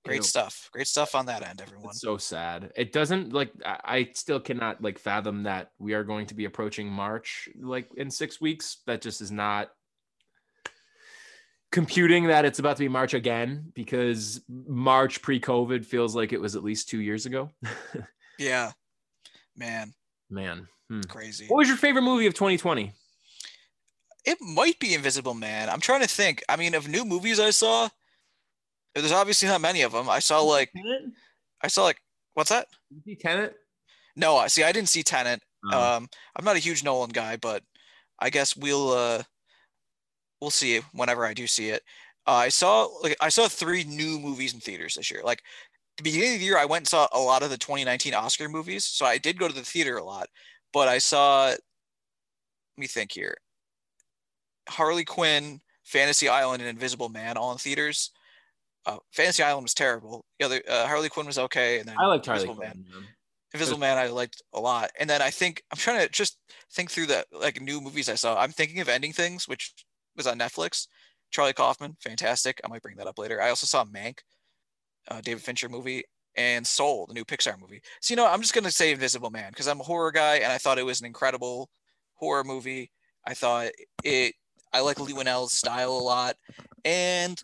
great you know, stuff. Great stuff on that end, everyone. so sad. It doesn't like, I still cannot like fathom that we are going to be approaching March like in six weeks. That just is not computing that it's about to be March again because March pre-COVID feels like it was at least two years ago. yeah, man, man, hmm. crazy. What was your favorite movie of 2020? It might be Invisible Man. I'm trying to think. I mean, of new movies I saw, there's obviously not many of them. I saw like, I saw like, what's that? You see Tenet? No, I see. I didn't see Tenet. Oh. Um, I'm not a huge Nolan guy, but I guess we'll uh, we'll see whenever I do see it. Uh, I saw like I saw three new movies in theaters this year. Like the beginning of the year, I went and saw a lot of the 2019 Oscar movies, so I did go to the theater a lot. But I saw, let me think here, Harley Quinn, Fantasy Island, and Invisible Man all in theaters. Uh, Fantasy Island was terrible. The other uh, Harley Quinn was okay, and then I liked Harley Quinn. Man. Invisible Man I liked a lot. And then I think I'm trying to just think through the like new movies I saw. I'm thinking of Ending Things, which was on Netflix. Charlie Kaufman, fantastic. I might bring that up later. I also saw Mank, uh, David Fincher movie, and Soul, the new Pixar movie. So you know, I'm just gonna say Invisible Man because I'm a horror guy and I thought it was an incredible horror movie. I thought it. I like Leigh Whannell's style a lot, and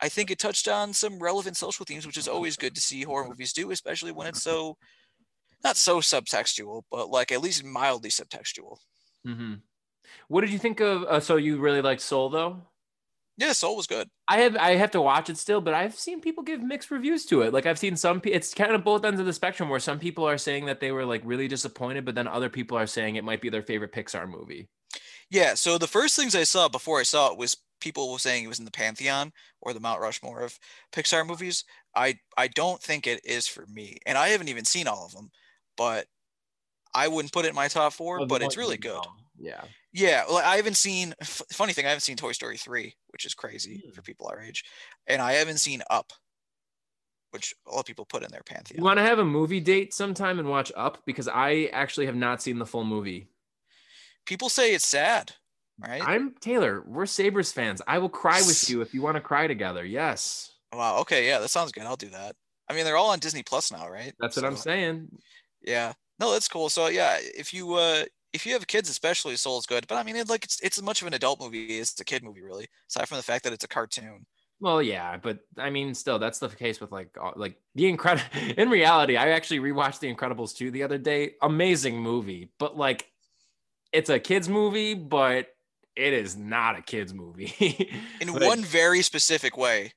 I think it touched on some relevant social themes, which is always good to see horror movies do, especially when it's so not so subtextual, but like at least mildly subtextual. Mm-hmm. What did you think of? Uh, so you really liked Soul, though? Yeah, Soul was good. I have I have to watch it still, but I've seen people give mixed reviews to it. Like I've seen some. It's kind of both ends of the spectrum, where some people are saying that they were like really disappointed, but then other people are saying it might be their favorite Pixar movie. Yeah. So the first things I saw before I saw it was people were saying it was in the pantheon or the Mount Rushmore of Pixar movies. I I don't think it is for me, and I haven't even seen all of them but I wouldn't put it in my top four, but it's really good. Yeah. Yeah. Well, I haven't seen, f- funny thing, I haven't seen Toy Story 3, which is crazy mm. for people our age. And I haven't seen Up, which a lot of people put in their pantheon. You want to have a movie date sometime and watch Up? Because I actually have not seen the full movie. People say it's sad, right? I'm Taylor. We're Sabres fans. I will cry with you if you want to cry together. Yes. Wow. Okay. Yeah, that sounds good. I'll do that. I mean, they're all on Disney Plus now, right? That's what I'm saying. Yeah. No, that's cool. So yeah, if you uh if you have kids, especially, Soul is good. But I mean, it, like it's it's as much of an adult movie as it's a kid movie, really. Aside from the fact that it's a cartoon. Well, yeah, but I mean, still, that's the case with like like the incredible. In reality, I actually rewatched The Incredibles 2 the other day. Amazing movie, but like, it's a kids movie, but it is not a kids movie. In one very specific way.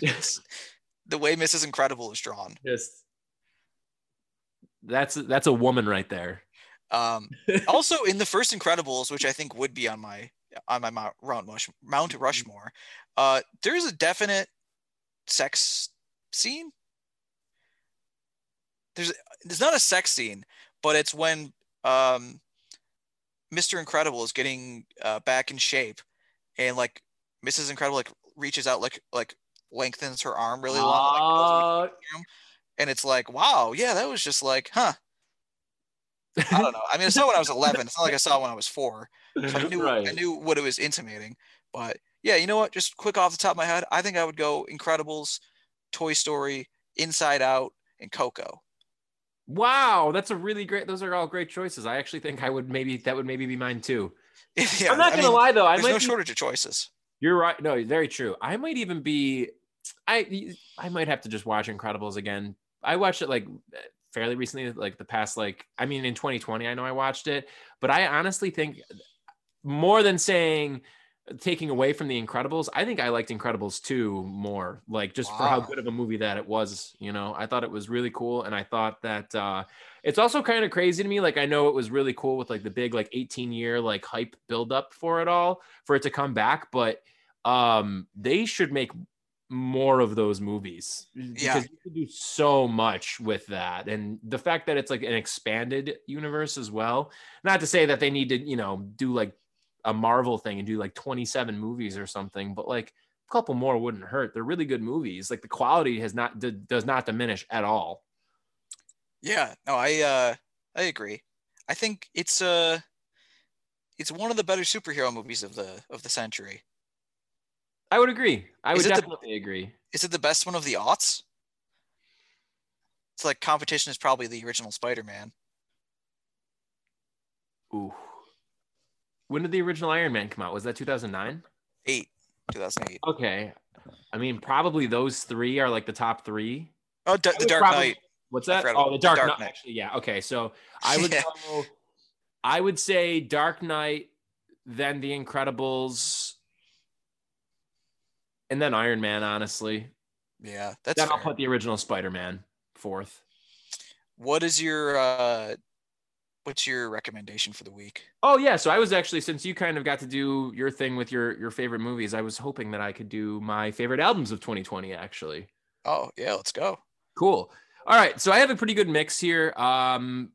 Yes. the way Mrs. Incredible is drawn. Yes. That's that's a woman right there. Um, also in the first Incredibles, which I think would be on my on my Mount Rush, Mount Rushmore, uh, there's a definite sex scene. There's there's not a sex scene, but it's when um, Mr. Incredible is getting uh, back in shape, and like Mrs. Incredible like reaches out like like lengthens her arm really long. Like, and it's like, wow, yeah, that was just like, huh. I don't know. I mean, I saw when I was 11. It's not like I saw when I was four. So I knew right. I knew what it was intimating. But yeah, you know what? Just quick off the top of my head, I think I would go Incredibles, Toy Story, Inside Out, and Coco. Wow, that's a really great. Those are all great choices. I actually think I would maybe that would maybe be mine too. yeah, I'm not gonna mean, lie though. I there's no be, shortage of choices. You're right. No, very true. I might even be. I I might have to just watch Incredibles again I watched it like fairly recently, like the past like I mean in 2020, I know I watched it, but I honestly think more than saying taking away from the Incredibles, I think I liked Incredibles 2 more, like just wow. for how good of a movie that it was. You know, I thought it was really cool, and I thought that uh, it's also kind of crazy to me. Like I know it was really cool with like the big like 18 year like hype build up for it all for it to come back, but um they should make more of those movies because yeah. you can do so much with that. And the fact that it's like an expanded universe as well not to say that they need to you know do like a marvel thing and do like 27 movies or something but like a couple more wouldn't hurt. They're really good movies. Like the quality has not d- does not diminish at all. Yeah. No i uh i agree. I think it's uh it's one of the better superhero movies of the of the century I would agree. I would definitely the, agree. Is it the best one of the aughts? It's like competition is probably the original Spider-Man. Ooh. When did the original Iron Man come out? Was that 2009? Eight, 2008. Okay. I mean, probably those three are like the top three. Oh, D- the Dark probably, Knight. What's that? Oh, the Dark, Dark Knight. Knight. Yeah. Okay. So I would yeah. go, I would say Dark Knight, then The Incredibles, and then Iron Man. Honestly. Yeah, that's. Then fair. I'll put the original Spider Man fourth. What is your uh what's your recommendation for the week? Oh yeah, so I was actually since you kind of got to do your thing with your your favorite movies, I was hoping that I could do my favorite albums of 2020 actually. Oh, yeah, let's go. Cool. All right, so I have a pretty good mix here. Um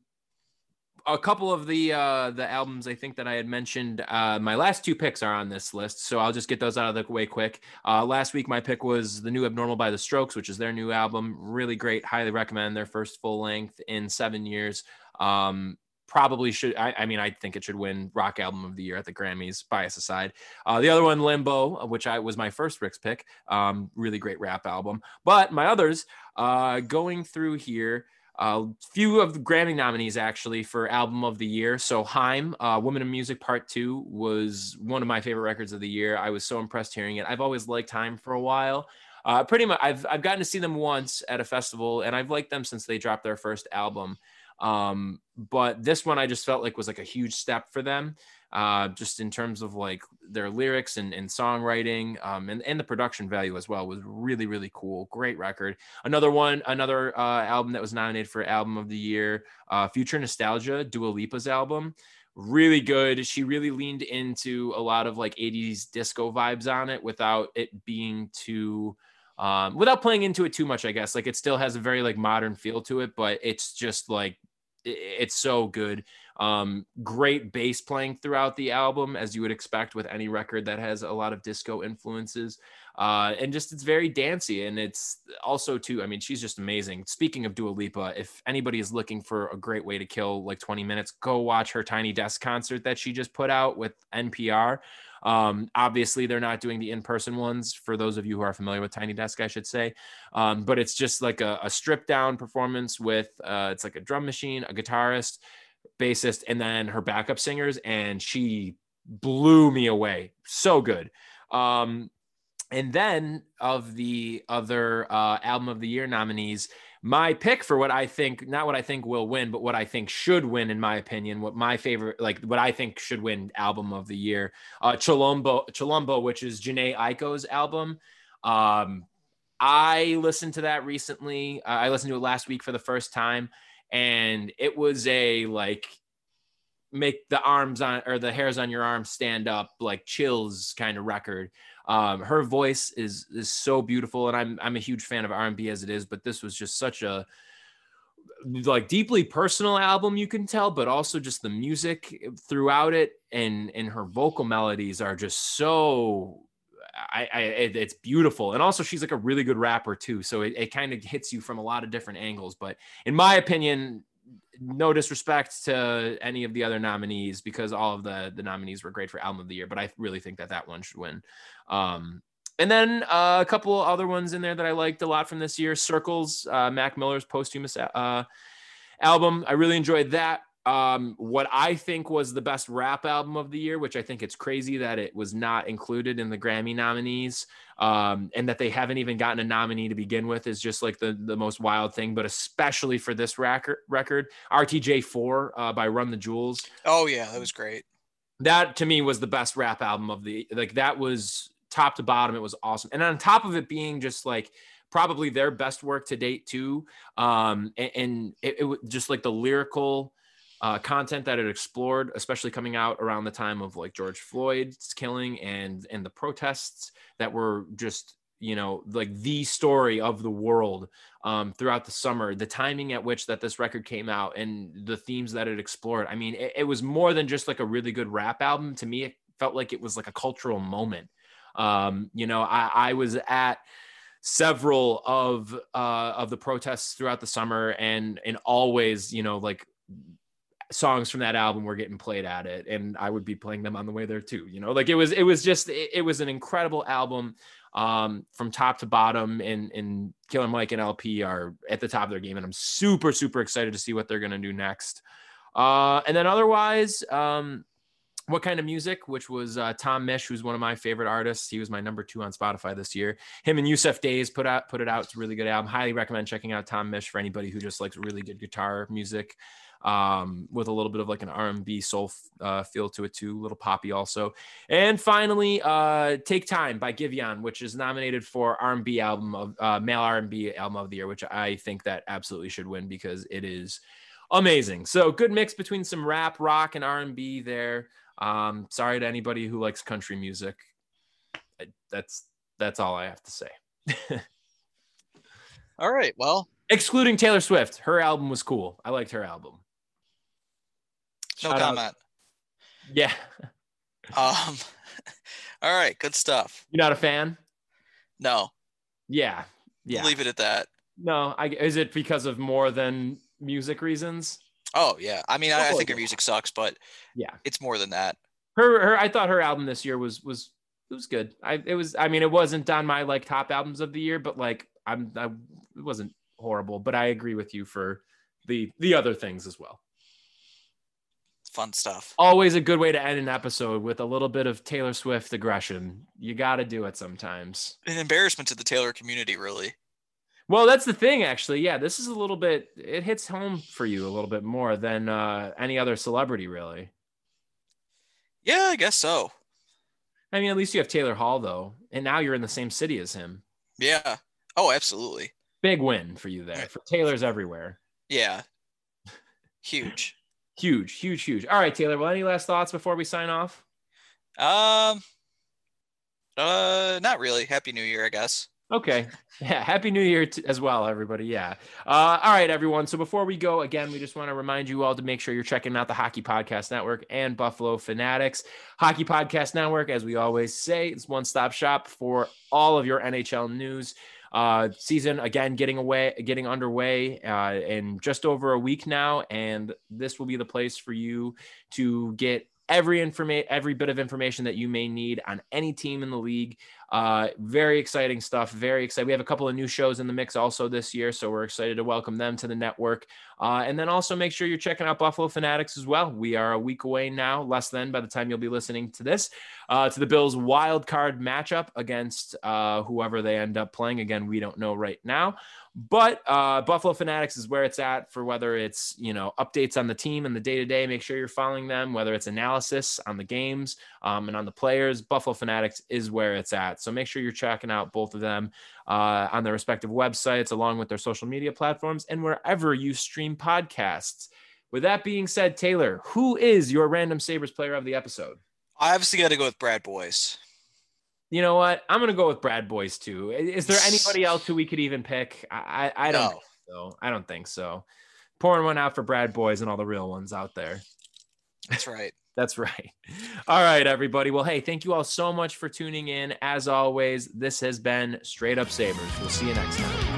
a couple of the uh the albums I think that I had mentioned uh my last two picks are on this list so I'll just get those out of the way quick. Uh last week my pick was The New Abnormal by The Strokes which is their new album really great highly recommend their first full length in 7 years. Um probably should. I, I, mean, I think it should win Rock Album of the Year at the Grammys, bias aside. Uh, the other one, Limbo, which I was my first Rick's pick. Um, really great rap album. But my others, uh, going through here, a few of the Grammy nominees actually for Album of the Year. So Haim, uh, Woman in Music Part Two, was one of my favorite records of the year. I was so impressed hearing it. I've always liked Haim for a while. Uh, pretty much, I've I've gotten to see them once at a festival, and I've liked them since they dropped their first album. Um, but this one I just felt like was like a huge step for them, uh, just in terms of like their lyrics and, and songwriting um, and, and the production value as well was really, really cool. Great record. Another one, another uh, album that was nominated for Album of the Year, uh, Future Nostalgia, Dua Lipa's album. Really good. She really leaned into a lot of like 80s disco vibes on it without it being too um, without playing into it too much, I guess. Like it still has a very like modern feel to it, but it's just like it's so good. Um, great bass playing throughout the album, as you would expect with any record that has a lot of disco influences. Uh, and just it's very dancey, and it's also too. I mean, she's just amazing. Speaking of Dua Lipa, if anybody is looking for a great way to kill like 20 minutes, go watch her Tiny Desk concert that she just put out with NPR. Um, obviously, they're not doing the in-person ones for those of you who are familiar with Tiny Desk, I should say. Um, but it's just like a, a stripped down performance with uh, it's like a drum machine, a guitarist, bassist, and then her backup singers, and she blew me away. So good. Um, and then of the other uh, album of the year nominees, my pick for what I think, not what I think will win, but what I think should win, in my opinion, what my favorite, like what I think should win album of the year, uh, Chilombo, Chilombo, which is Jhené Aiko's album. Um, I listened to that recently. Uh, I listened to it last week for the first time, and it was a like make the arms on or the hairs on your arms stand up like chills kind of record. Um, her voice is is so beautiful, and I'm I'm a huge fan of R&B as it is, but this was just such a like deeply personal album you can tell but also just the music throughout it and and her vocal melodies are just so I, I it, it's beautiful and also she's like a really good rapper too so it, it kind of hits you from a lot of different angles but in my opinion no disrespect to any of the other nominees because all of the the nominees were great for album of the year, but I really think that that one should win. Um, and then uh, a couple other ones in there that I liked a lot from this year. Circles, uh, Mac Miller's posthumous uh, album. I really enjoyed that um, what I think was the best rap album of the year, which I think it's crazy that it was not included in the Grammy nominees, um, and that they haven't even gotten a nominee to begin with, is just like the the most wild thing. But especially for this record, record RTJ Four uh, by Run the Jewels. Oh yeah, that was great. That to me was the best rap album of the like. That was top to bottom. It was awesome, and on top of it being just like probably their best work to date too, um, and, and it, it just like the lyrical uh, content that it explored, especially coming out around the time of like George Floyd's killing and and the protests that were just you know like the story of the world um, throughout the summer the timing at which that this record came out and the themes that it explored. I mean it, it, was more than just like a really good rap album. To me it felt like it was like a cultural moment. Um, you know I, I was at several of uh, of the protests throughout the summer and and always you know like songs from that album were getting played at it and i would be playing them on the way there too you know like it was it was just it, it was an incredible album um, from top to bottom and and killer mike and El-P are at the top of their game and i'm super super excited to see what they're going to do next uh, and then otherwise um, what kind of music, which was uh, Tom Misch, who's one of my favorite artists. He was my number two on Spotify this year. Him and Yussef Dayes put out put it out. It's a really good album. Highly recommend checking out Tom Misch for anybody who just likes really good guitar music, um, with a little bit of like an R&B soul uh, feel to it too, a little poppy also. And finally, uh, "Take Time" by Giveon, which is nominated for R&B album of uh, male R&B album of the year, which I think that absolutely should win because it is amazing. So good mix between some rap, rock, and R&B there. Um, sorry to anybody who likes country music. I, that's that's all I have to say. all right. Well, excluding Taylor Swift, her album was cool. I liked her album. No Shout comment. Out. Yeah. um. All right. Good stuff. You're not a fan? No. Yeah. Yeah. Leave it at that. No. I is it because of more than music reasons? Oh yeah, I mean, I, I think her music sucks, but yeah, it's more than that. Her, her, I thought her album this year was was it was good. I it was, I mean, it wasn't on my like top albums of the year, but like I'm, I, it wasn't horrible. But I agree with you for the the other things as well. Fun stuff. Always a good way to end an episode with a little bit of Taylor Swift aggression. You got to do it sometimes. An embarrassment to the Taylor community, really. Well, that's the thing, actually. Yeah, this is a little bit. It hits home for you a little bit more than uh, any other celebrity, really. Yeah, I guess so. I mean, at least you have Taylor Hall, though, and now you're in the same city as him. Yeah. Oh, absolutely. Big win for you there. For Taylor's everywhere. Yeah. Huge. Huge, huge, huge. All right, Taylor. Well, any last thoughts before we sign off? Um. Uh, not really. Happy New Year, I guess. Okay. Yeah. Happy New Year to, as well, everybody. Yeah. Uh, all right, everyone. So before we go, again, we just want to remind you all to make sure you're checking out the Hockey Podcast Network and Buffalo Fanatics. Hockey Podcast Network, as we always say, it's one stop shop for all of your NHL news. Uh, season again getting away, getting underway uh, in just over a week now, and this will be the place for you to get every information, every bit of information that you may need on any team in the league. Uh, very exciting stuff. Very excited. We have a couple of new shows in the mix also this year, so we're excited to welcome them to the network. Uh, and then also make sure you're checking out Buffalo Fanatics as well. We are a week away now, less than by the time you'll be listening to this, uh, to the Bills' wild card matchup against uh, whoever they end up playing. Again, we don't know right now. But uh, Buffalo Fanatics is where it's at for whether it's you know updates on the team and the day to day. Make sure you're following them. Whether it's analysis on the games um, and on the players, Buffalo Fanatics is where it's at. So make sure you're checking out both of them uh, on their respective websites, along with their social media platforms, and wherever you stream podcasts. With that being said, Taylor, who is your random Sabres player of the episode? I obviously got to go with Brad Boyes you know what? I'm gonna go with Brad Boyes too. Is there anybody else who we could even pick? I I, I don't no. so. I don't think so. Pouring one out for Brad Boyes and all the real ones out there. That's right. That's right. All right, everybody. Well, hey, thank you all so much for tuning in. As always, this has been Straight Up Sabres. We'll see you next time.